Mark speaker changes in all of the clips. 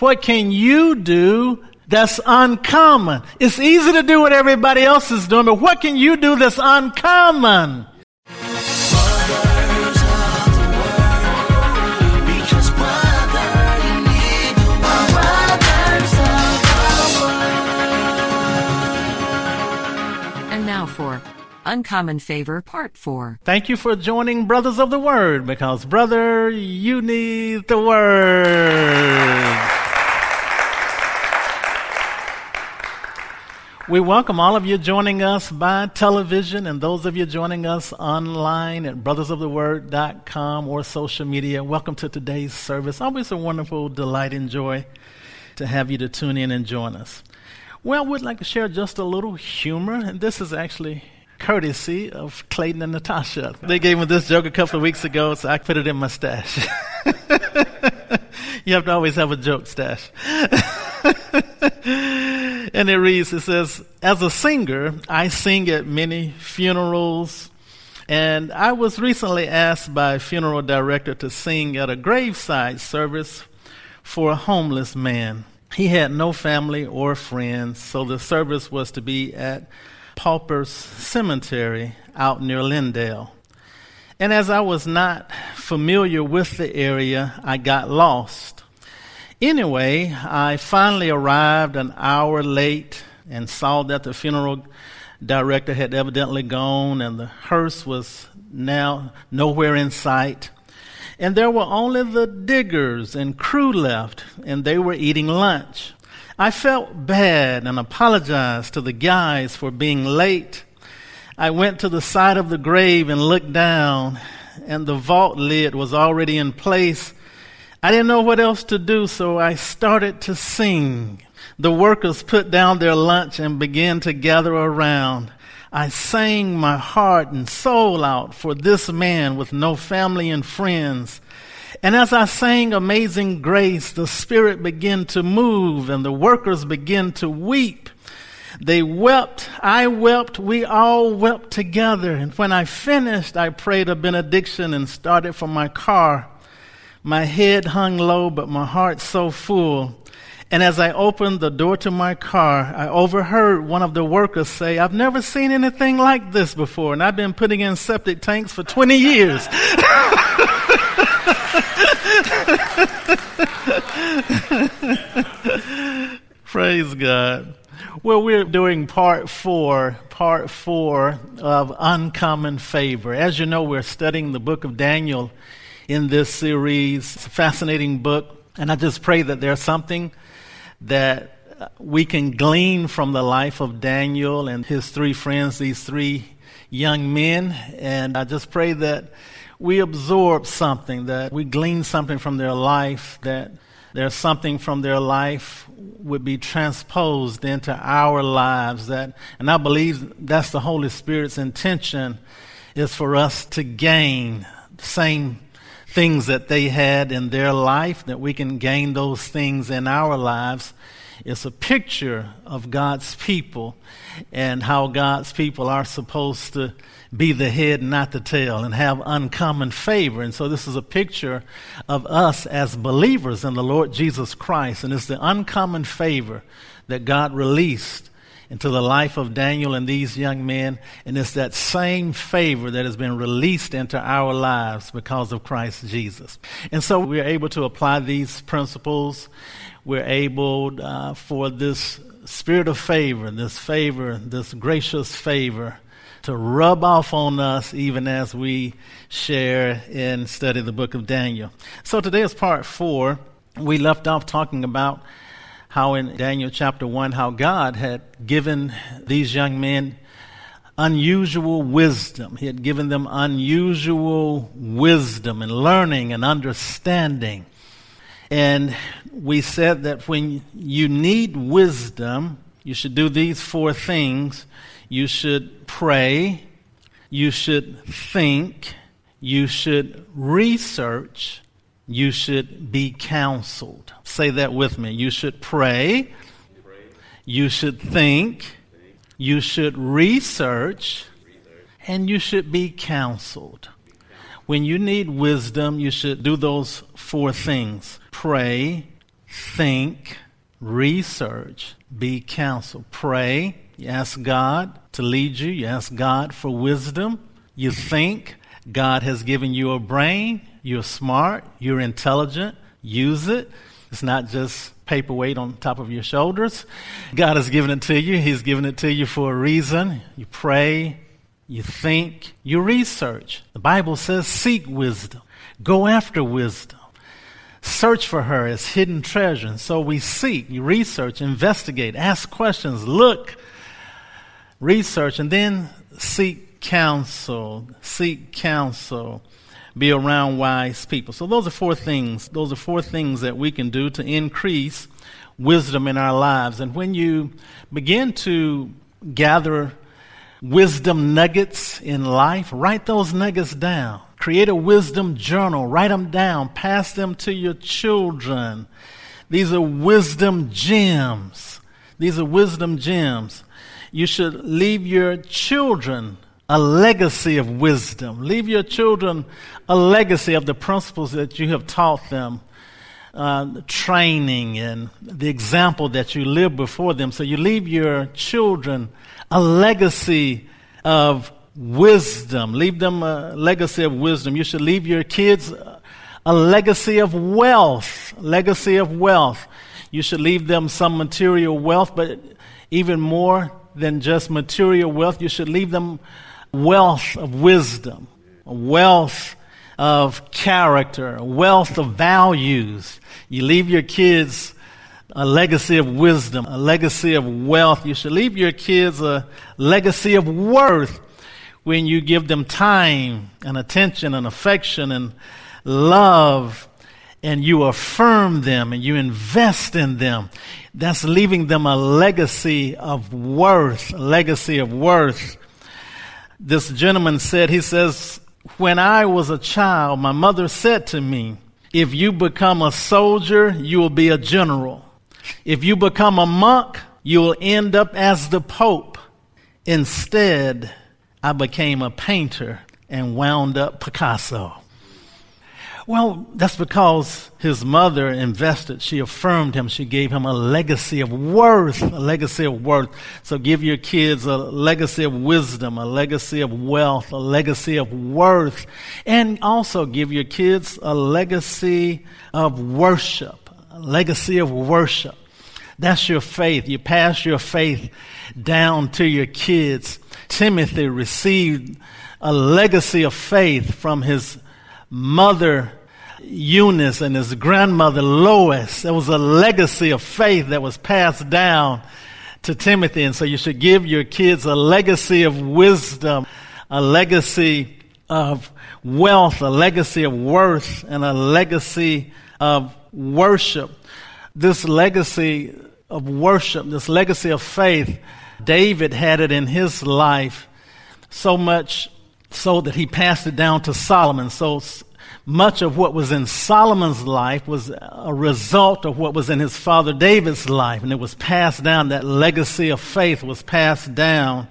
Speaker 1: What can you do that's uncommon? It's easy to do what everybody else is doing, but what can you do that's uncommon?
Speaker 2: And now for Uncommon Favor Part 4.
Speaker 1: Thank you for joining Brothers of the Word because, brother, you need the Word. We welcome all of you joining us by television and those of you joining us online at brothersoftheword.com or social media. Welcome to today's service. Always a wonderful delight and joy to have you to tune in and join us. Well, we'd like to share just a little humor, and this is actually courtesy of Clayton and Natasha. They gave me this joke a couple of weeks ago, so I put it in my stash. you have to always have a joke stash. and it reads, it says, As a singer, I sing at many funerals. And I was recently asked by a funeral director to sing at a graveside service for a homeless man. He had no family or friends, so the service was to be at Pauper's Cemetery out near Lindale. And as I was not familiar with the area, I got lost. Anyway, I finally arrived an hour late and saw that the funeral director had evidently gone and the hearse was now nowhere in sight. And there were only the diggers and crew left, and they were eating lunch. I felt bad and apologized to the guys for being late. I went to the side of the grave and looked down, and the vault lid was already in place. I didn't know what else to do, so I started to sing. The workers put down their lunch and began to gather around. I sang my heart and soul out for this man with no family and friends. And as I sang Amazing Grace, the Spirit began to move and the workers began to weep. They wept, I wept, we all wept together. And when I finished, I prayed a benediction and started for my car. My head hung low, but my heart so full. And as I opened the door to my car, I overheard one of the workers say, I've never seen anything like this before, and I've been putting in septic tanks for 20 years. Praise God. Well, we're doing part four, part four of Uncommon Favor. As you know, we're studying the book of Daniel in this series. It's a fascinating book, and I just pray that there's something that we can glean from the life of Daniel and his three friends, these three young men. And I just pray that we absorb something, that we glean something from their life, that there's something from their life would be transposed into our lives that and I believe that's the Holy Spirit's intention is for us to gain the same things that they had in their life, that we can gain those things in our lives. It's a picture of God's people and how God's people are supposed to be the head not the tail and have uncommon favor. And so this is a picture of us as believers in the Lord Jesus Christ. And it's the uncommon favor that God released into the life of Daniel and these young men. And it's that same favor that has been released into our lives because of Christ Jesus. And so we're able to apply these principles. We're able uh, for this spirit of favor, this favor, this gracious favor to rub off on us even as we share and study the book of Daniel. So today is part four. We left off talking about how in Daniel chapter 1, how God had given these young men unusual wisdom. He had given them unusual wisdom and learning and understanding. And we said that when you need wisdom, you should do these four things. You should pray, you should think, you should research, you should be counseled. Say that with me. You should pray, you should think, you should research, and you should be counseled. When you need wisdom, you should do those four things pray, think, research, be counseled. Pray, you ask God to lead you, you ask God for wisdom, you think. God has given you a brain, you're smart, you're intelligent, use it. It's not just paperweight on top of your shoulders. God has given it to you. He's given it to you for a reason. You pray, you think, you research. The Bible says seek wisdom, go after wisdom. Search for her as hidden treasure. And so we seek, you research, investigate, ask questions, look, research, and then seek counsel. Seek counsel. Be around wise people. So those are four things. Those are four things that we can do to increase wisdom in our lives. And when you begin to gather wisdom nuggets in life, write those nuggets down. Create a wisdom journal, write them down, pass them to your children. These are wisdom gems. These are wisdom gems. You should leave your children a legacy of wisdom. Leave your children a legacy of the principles that you have taught them, uh, training and the example that you live before them. So you leave your children a legacy of wisdom. Leave them a legacy of wisdom. You should leave your kids a legacy of wealth. Legacy of wealth. You should leave them some material wealth, but even more than just material wealth, you should leave them wealth of wisdom, wealth of character, wealth of values. You leave your kids a legacy of wisdom, a legacy of wealth. You should leave your kids a legacy of worth when you give them time and attention and affection and love and you affirm them and you invest in them. That's leaving them a legacy of worth, a legacy of worth. This gentleman said, he says, when I was a child, my mother said to me, if you become a soldier, you will be a general. If you become a monk, you will end up as the Pope. Instead, I became a painter and wound up Picasso. Well, that's because his mother invested. She affirmed him. She gave him a legacy of worth, a legacy of worth. So give your kids a legacy of wisdom, a legacy of wealth, a legacy of worth, and also give your kids a legacy of worship, a legacy of worship. That's your faith. You pass your faith down to your kids. Timothy received a legacy of faith from his mother Eunice and his grandmother Lois. There was a legacy of faith that was passed down to Timothy. And so you should give your kids a legacy of wisdom, a legacy of wealth, a legacy of worth, and a legacy of worship. This legacy of worship, this legacy of faith, David had it in his life so much so that he passed it down to Solomon. So much of what was in Solomon's life was a result of what was in his father David's life, and it was passed down. That legacy of faith was passed down.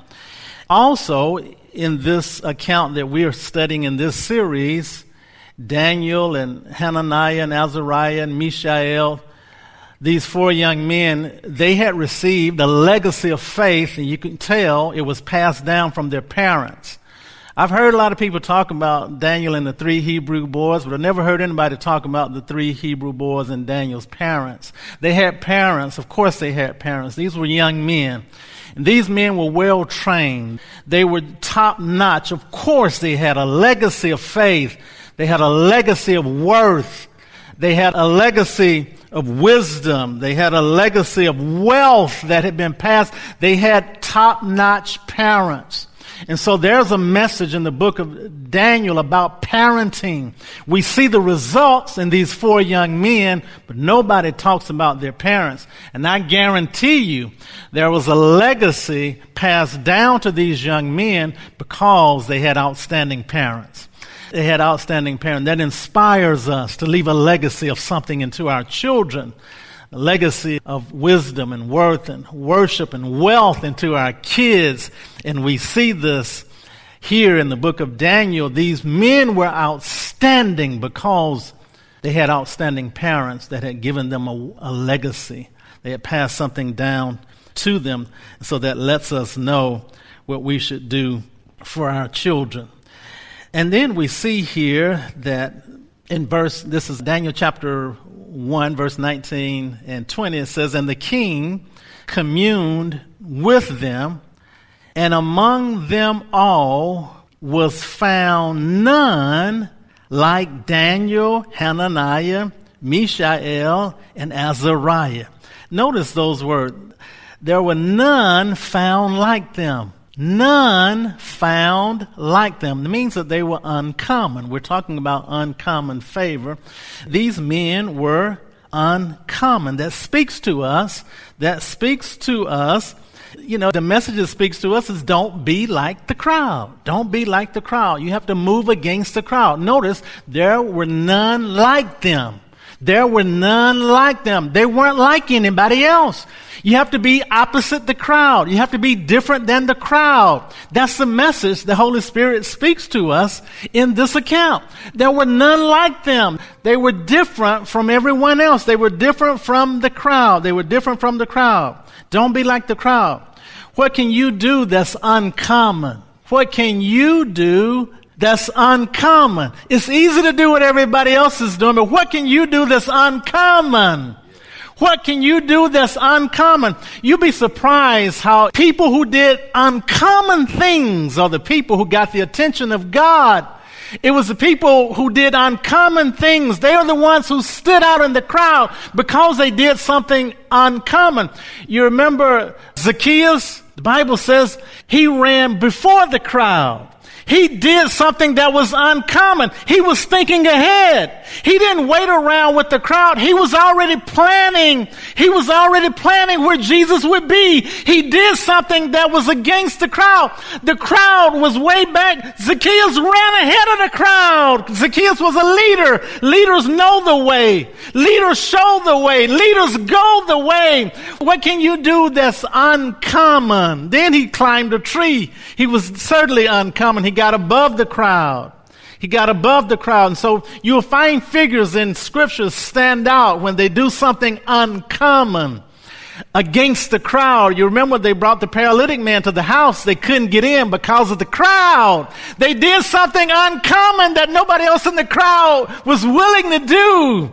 Speaker 1: Also, in this account that we are studying in this series, Daniel and Hananiah and Azariah and Mishael, these four young men, they had received a legacy of faith, and you can tell it was passed down from their parents. I've heard a lot of people talk about Daniel and the three Hebrew boys, but I've never heard anybody talk about the three Hebrew boys and Daniel's parents. They had parents. Of course they had parents. These were young men. And these men were well trained. They were top notch. Of course they had a legacy of faith. They had a legacy of worth. They had a legacy of wisdom. They had a legacy of wealth that had been passed. They had top notch parents. And so there's a message in the book of Daniel about parenting. We see the results in these four young men, but nobody talks about their parents. And I guarantee you there was a legacy passed down to these young men because they had outstanding parents. They had outstanding parents. That inspires us to leave a legacy of something into our children legacy of wisdom and worth and worship and wealth into our kids. And we see this here in the book of Daniel. These men were outstanding because They had outstanding parents that had given them a, a legacy. They had passed something down to them. So that lets us know what we should do for our children. And then we see here that in verse, this is Daniel chapter 1, verse 19 and 20, it says, And the king communed with them, and among them all was found none like Daniel, Hananiah, Mishael, and Azariah. Notice those words. There were none found like them. None found like them. It means that they were uncommon. We're talking about uncommon favor. These men were uncommon. That speaks to us. That speaks to us you know, the message that speaks to us is don't be like the crowd. Don't be like the crowd. You have to move against the crowd. Notice there were none like them. There were none like them. They weren't like anybody else. You have to be opposite the crowd. You have to be different than the crowd. That's the message the Holy Spirit speaks to us in this account. There were none like them. They were different from everyone else. They were different from the crowd. They were different from the crowd. Don't be like the crowd. What can you do that's uncommon? What can you do that's uncommon? It's easy to do what everybody else is doing, but what can you do that's uncommon? What can you do that's uncommon? You'll be surprised how people who did uncommon things are the people who got the attention of God. It was the people who did uncommon things. They are the ones who stood out in the crowd because they did something uncommon. You remember Zacchaeus? The Bible says he ran before the crowd. He did something that was uncommon. He was thinking ahead. He didn't wait around with the crowd. He was already planning. He was already planning where Jesus would be. He did something that was against the crowd. The crowd was way back. Zacchaeus ran ahead of the crowd. Zacchaeus was a leader. Leaders know the way. Leaders show the way. Leaders go the way. What can you do that's uncommon? Then he climbed a tree. He was certainly uncommon. He got above the crowd. He got above the crowd. And so you'll find figures in scriptures stand out when they do something uncommon against the crowd. You remember they brought the paralytic man to the house. They couldn't get in because of the crowd. They did something uncommon that nobody else in the crowd was willing to do.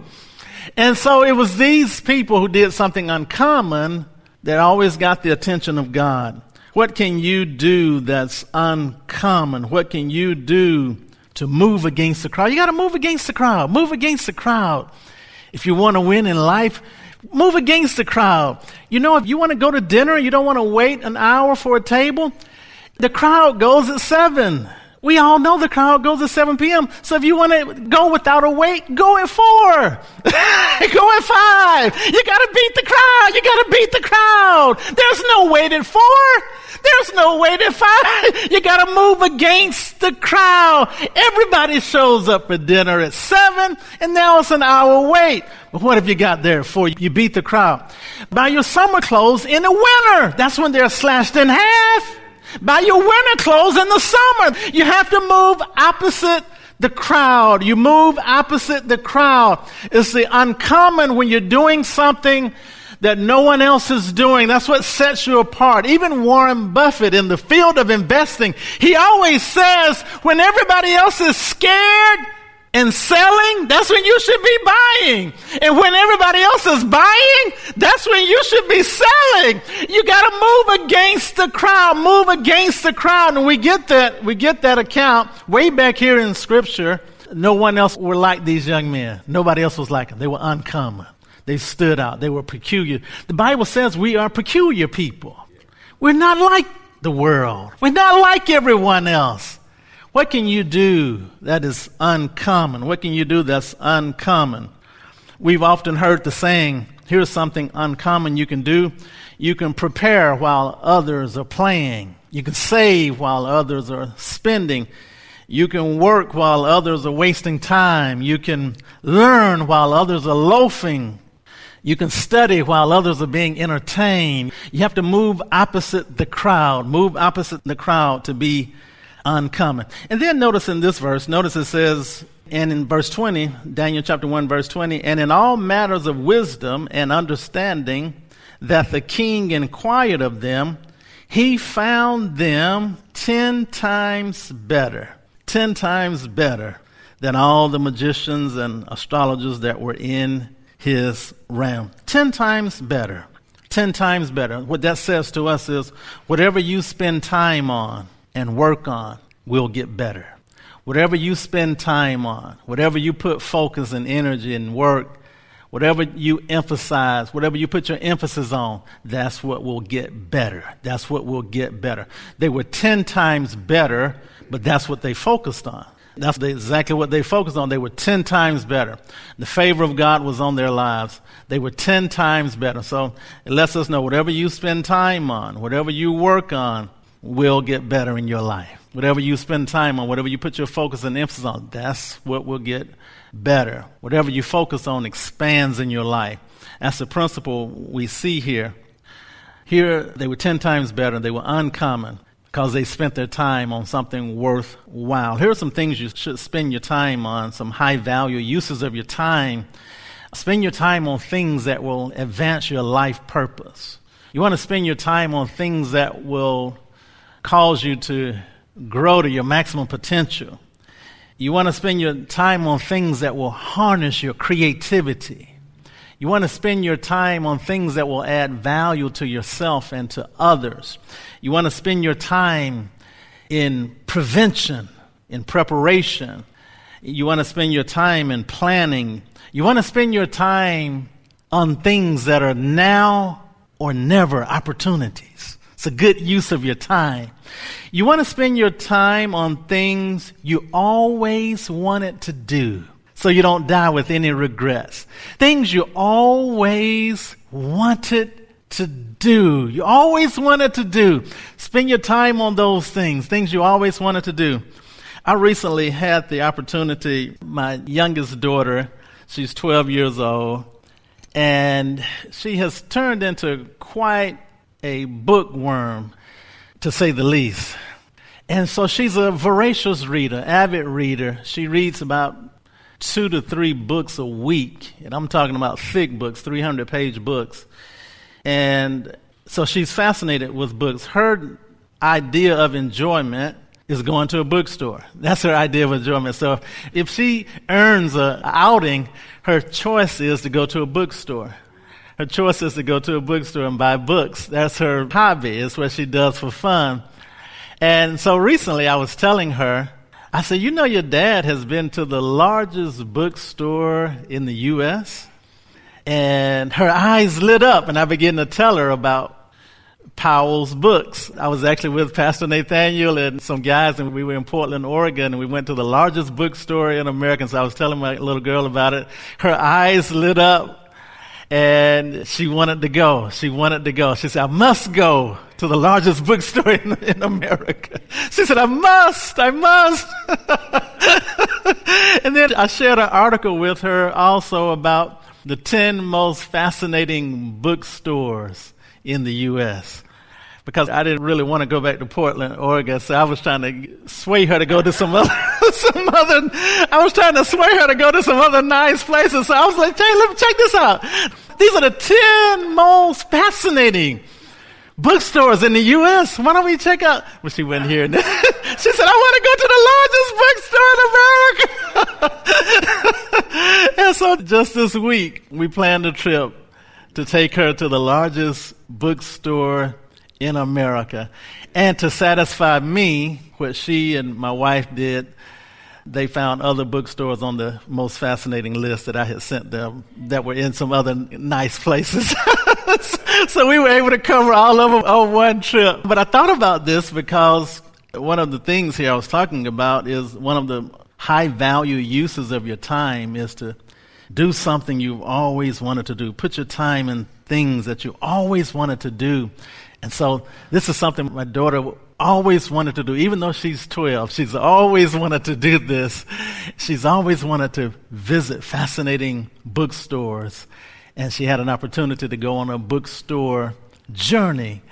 Speaker 1: And so it was these people who did something uncommon that always got the attention of God. What can you do that's uncommon? What can you do to move against the crowd? You got to move against the crowd. Move against the crowd. If you want to win in life, move against the crowd. You know, if you want to go to dinner, you don't want to wait an hour for a table, the crowd goes at seven. We all know the crowd goes at 7 p.m. So if you want to go without a wait, go at 4. go at 5. You got to beat the crowd. You got to beat the crowd. There's no wait at 4. There's no wait at 5. You got to move against the crowd. Everybody shows up for dinner at 7 and now it's an hour wait. But what have you got there for? 4? You beat the crowd. Buy your summer clothes in the winter. That's when they're slashed in half. Buy your winter clothes in the summer. You have to move opposite the crowd. You move opposite the crowd. It's the uncommon when you're doing something that no one else is doing. That's what sets you apart. Even Warren Buffett in the field of investing, he always says when everybody else is scared, and selling, that's when you should be buying. And when everybody else is buying, that's when you should be selling. You got to move against the crowd, move against the crowd. And we get that, we get that account way back here in scripture. No one else were like these young men. Nobody else was like them. They were uncommon. They stood out. They were peculiar. The Bible says we are peculiar people. We're not like the world. We're not like everyone else. What can you do that is uncommon? What can you do that's uncommon? We've often heard the saying, here's something uncommon you can do. You can prepare while others are playing. You can save while others are spending. You can work while others are wasting time. You can learn while others are loafing. You can study while others are being entertained. You have to move opposite the crowd, move opposite the crowd to be uncommon. And then notice in this verse, notice it says, And in verse 20, Daniel chapter 1, verse 20, and in all matters of wisdom and understanding that the king inquired of them, he found them ten times better, ten times better than all the magicians and astrologers that were in his realm. Ten times better. Ten times better. What that says to us is whatever you spend time on and work on will get better. Whatever you spend time on, whatever you put focus and energy and work, whatever you emphasize, whatever you put your emphasis on, that's what will get better. That's what will get better. They were 10 times better, but that's what they focused on. That's exactly what they focused on. They were 10 times better. The favor of God was on their lives. They were 10 times better. So it lets us know whatever you spend time on, whatever you work on, will get better in your life. Whatever you spend time on, whatever you put your focus and emphasis on, that's what will get better. Whatever you focus on expands in your life. That's the principle we see here. Here, they were 10 times better. They were uncommon because they spent their time on something worthwhile. Here are some things you should spend your time on, some high value uses of your time. Spend your time on things that will advance your life purpose. You want to spend your time on things that will cause you to grow to your maximum potential. You want to spend your time on things that will harness your creativity. You want to spend your time on things that will add value to yourself and to others. You want to spend your time in prevention, in preparation. You want to spend your time in planning. You want to spend your time on things that are now or never opportunities. It's a good use of your time. You want to spend your time on things you always wanted to do so you don't die with any regrets. Things you always wanted to do. You always wanted to do. Spend your time on those things, things you always wanted to do. I recently had the opportunity, my youngest daughter, she's 12 years old, and she has turned into quite a bookworm, to say the least. And so she's a voracious reader, avid reader. She reads about two to three books a week. And I'm talking about thick books, 300 page books. And so she's fascinated with books. Her idea of enjoyment is going to a bookstore. That's her idea of enjoyment. So if she earns an outing, her choice is to go to a bookstore her choice is to go to a bookstore and buy books. That's her hobby. It's what she does for fun. And so recently I was telling her, I said, you know, your dad has been to the largest bookstore in the U.S. And her eyes lit up and I began to tell her about Powell's books. I was actually with Pastor Nathaniel and some guys, and we were in Portland, Oregon, and we went to the largest bookstore in America. So I was telling my little girl about it. Her eyes lit up and she wanted to go. She wanted to go. She said, I must go to the largest bookstore in, in America. She said, I must, I must. and then I shared an article with her also about the 10 most fascinating bookstores in the U.S because I didn't really want to go back to Portland, Oregon. So I was trying to sway her to go to some other, some other, I was trying to sway her to go to some other nice places. So I was like, hey, let me check this out. These are the 10 most fascinating bookstores in the U.S. Why don't we check out? Well, she went here. she said, I want to go to the largest bookstore in America. and so just this week, we planned a trip to take her to the largest bookstore in America. And to satisfy me, what she and my wife did, they found other bookstores on the most fascinating list that I had sent them that were in some other nice places. so we were able to cover all of them on one trip. But I thought about this because one of the things here I was talking about is one of the high value uses of your time is to do something you've always wanted to do. Put your time in things that you always wanted to do. And so this is something my daughter always wanted to do, even though she's 12. She's always wanted to do this. She's always wanted to visit fascinating bookstores. And she had an opportunity to go on a bookstore journey.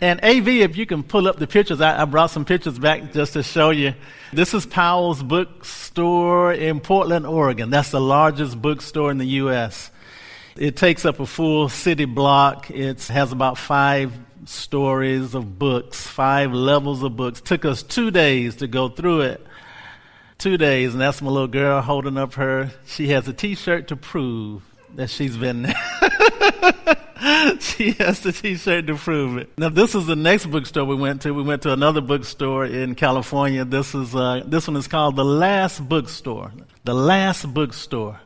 Speaker 1: And AV, if you can pull up the pictures, I, I, brought some pictures back just to show you. This is Powell's bookstore in Portland, Oregon. That's the largest bookstore in the U.S. It takes up a full city block. It has about five stories of books, five levels of books. Took us two days to go through it. Two days, and that's my little girl holding up her. She has a T-shirt to prove that she's been there. she has the T-shirt to prove it. Now, this is the next bookstore we went to. We went to another bookstore in California. This is uh, this one is called the Last Bookstore. The Last Bookstore.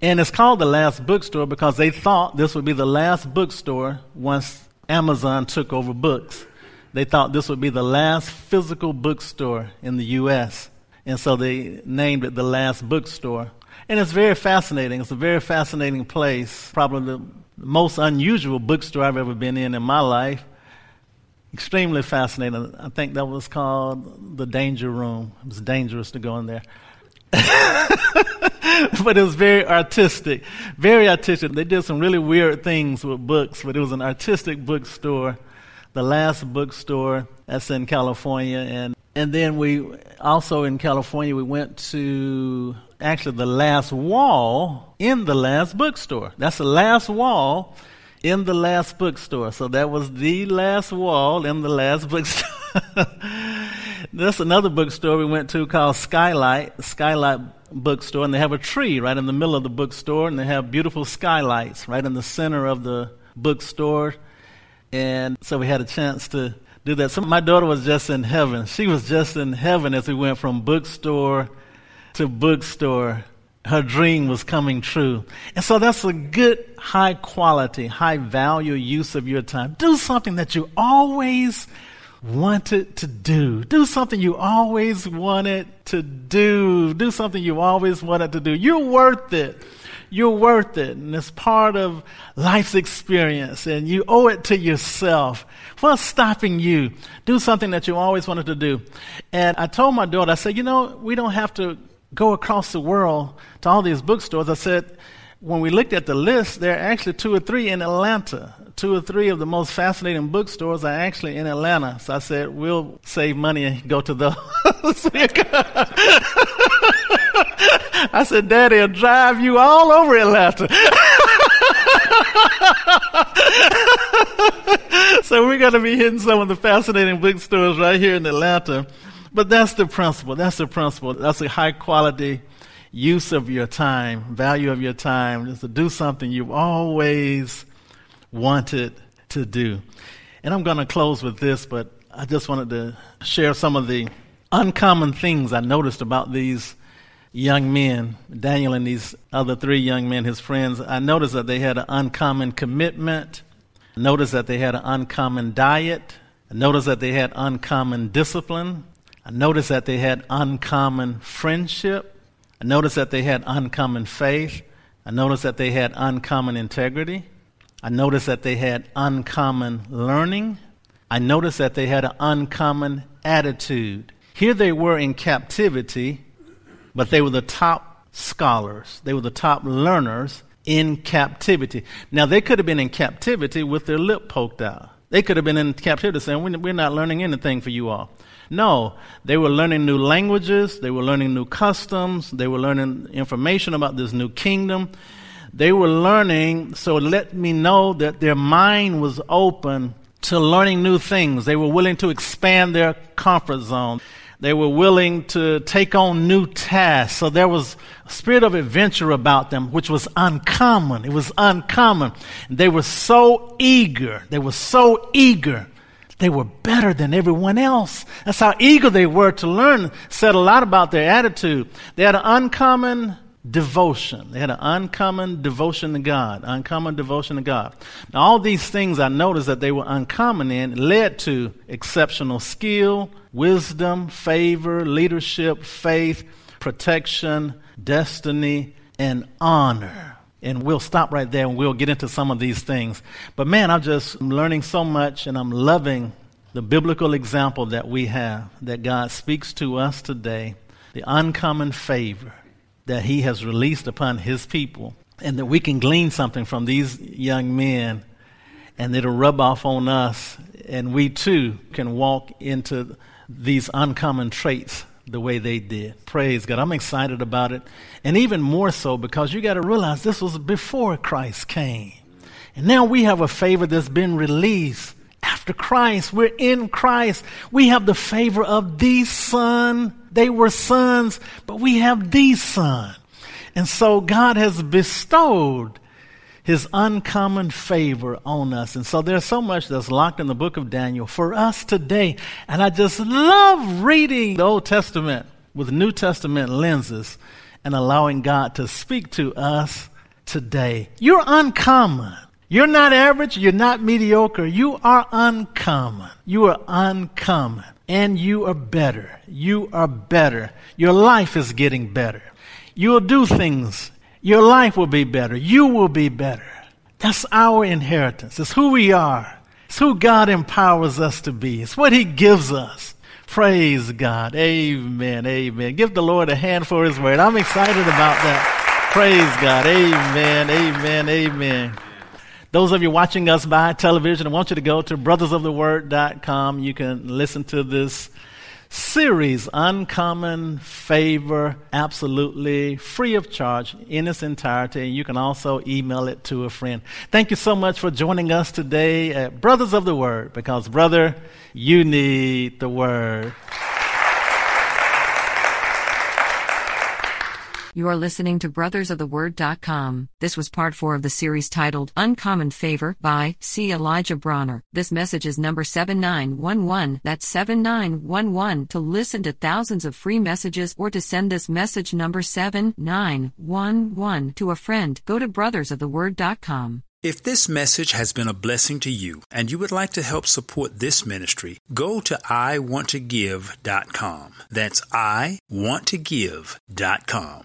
Speaker 1: And it's called the last bookstore because they thought this would be the last bookstore once Amazon took over books. They thought this would be the last physical bookstore in the U.S. And so they named it the last bookstore. And it's very fascinating. It's a very fascinating place. Probably the most unusual bookstore I've ever been in in my life. Extremely fascinating. I think that was called the Danger Room. It was dangerous to go in there. but it was very artistic. Very artistic. They did some really weird things with books, but it was an artistic bookstore. The last bookstore that's in California. And, and then we also in California, we went to actually the last wall in the last bookstore. That's the last wall in the last bookstore. So that was the last wall in the last bookstore. That's another bookstore we went to called Skylight, Skylight Bookstore, and they have a tree right in the middle of the bookstore, and they have beautiful skylights right in the center of the bookstore. And so we had a chance to do that. So my daughter was just in heaven. She was just in heaven as we went from bookstore to bookstore. Her dream was coming true. And so that's a good, high quality, high value use of your time. Do something that you always wanted to do. Do something you always wanted to do. Do something you always wanted to do. You're worth it. You're worth it. And it's part of life's experience. And you owe it to yourself. What's stopping you? Do something that you always wanted to do. And I told my daughter, I said, you know, we don't have to go across the world to all these bookstores. I said, when we looked at the list, there are actually two or three in Atlanta. Two or three of the most fascinating bookstores are actually in Atlanta. So I said, we'll save money and go to those. I said, Daddy will drive you all over Atlanta. so we're going to be hitting some of the fascinating bookstores right here in Atlanta. But that's the principle. That's the principle. That's a high quality use of your time, value of your time, is to do something you've always wanted to do. And I'm going to close with this, but I just wanted to share some of the uncommon things I noticed about these young men, Daniel and these other three young men, his friends. I noticed that they had an uncommon commitment. I noticed that they had an uncommon diet. I noticed that they had uncommon discipline. I noticed that they had uncommon friendship. I noticed that they had uncommon faith. I noticed that they had uncommon integrity. I noticed that they had uncommon learning. I noticed that they had an uncommon attitude. Here they were in captivity, but they were the top scholars. They were the top learners in captivity. Now, they could have been in captivity with their lip poked out. They could have been in captivity saying, We're not learning anything for you all. No, they were learning new languages, they were learning new customs, they were learning information about this new kingdom. They were learning, so let me know that their mind was open to learning new things. They were willing to expand their comfort zone. They were willing to take on new tasks. So there was a spirit of adventure about them, which was uncommon. It was uncommon. They were so eager. They were so eager they were better than everyone else. That's how eager they were to learn. Said a lot about their attitude. They had an uncommon devotion. They had an uncommon devotion to God. Uncommon devotion to God. Now, all these things I noticed that they were uncommon in led to exceptional skill, wisdom, favor, leadership, faith, protection, destiny, and honor. And we'll stop right there and we'll get into some of these things. But man, I'm just learning so much and I'm loving the biblical example that we have that God speaks to us today, the uncommon favor that He has released upon His people, and that we can glean something from these young men and it'll rub off on us, and we too can walk into these uncommon traits the way they did. Praise God. I'm excited about it. And even more so because you got to realize this was before Christ came. And now we have a favor that's been released after Christ. We're in Christ. We have the favor of the Son. They were sons, but we have the Son. And so God has bestowed his uncommon favor on us. And so there's so much that's locked in the book of Daniel for us today. And I just love reading the Old Testament with New Testament lenses and allowing God to speak to us today. You're uncommon. You're not average. You're not mediocre. You are uncommon. You are uncommon. And you are better. You are better. Your life is getting better. You'll do things your life will be better. You will be better. That's our inheritance. It's who we are. It's who God empowers us to be. It's what He gives us. Praise God. Amen. Amen. Give the Lord a hand for His word. I'm excited about that. Praise God. Amen. Amen. Amen. Those of you watching us by television, I want you to go to brothersoftheword.com. You can listen to this series, Uncommon Favor, absolutely free of charge in its entirety. And you can also email it to a friend. Thank you so much for joining us today at Brothers of the Word, because, brother, you need the Word.
Speaker 2: You are listening to brothersoftheword.com. This was part 4 of the series titled Uncommon Favor by C. Elijah Bronner. This message is number 7911. That's 7911 to listen to thousands of free messages or to send this message number 7911 to a friend. Go to brothersoftheword.com.
Speaker 3: If this message has been a blessing to you and you would like to help support this ministry, go to iwanttogive.com. That's iwanttogive.com.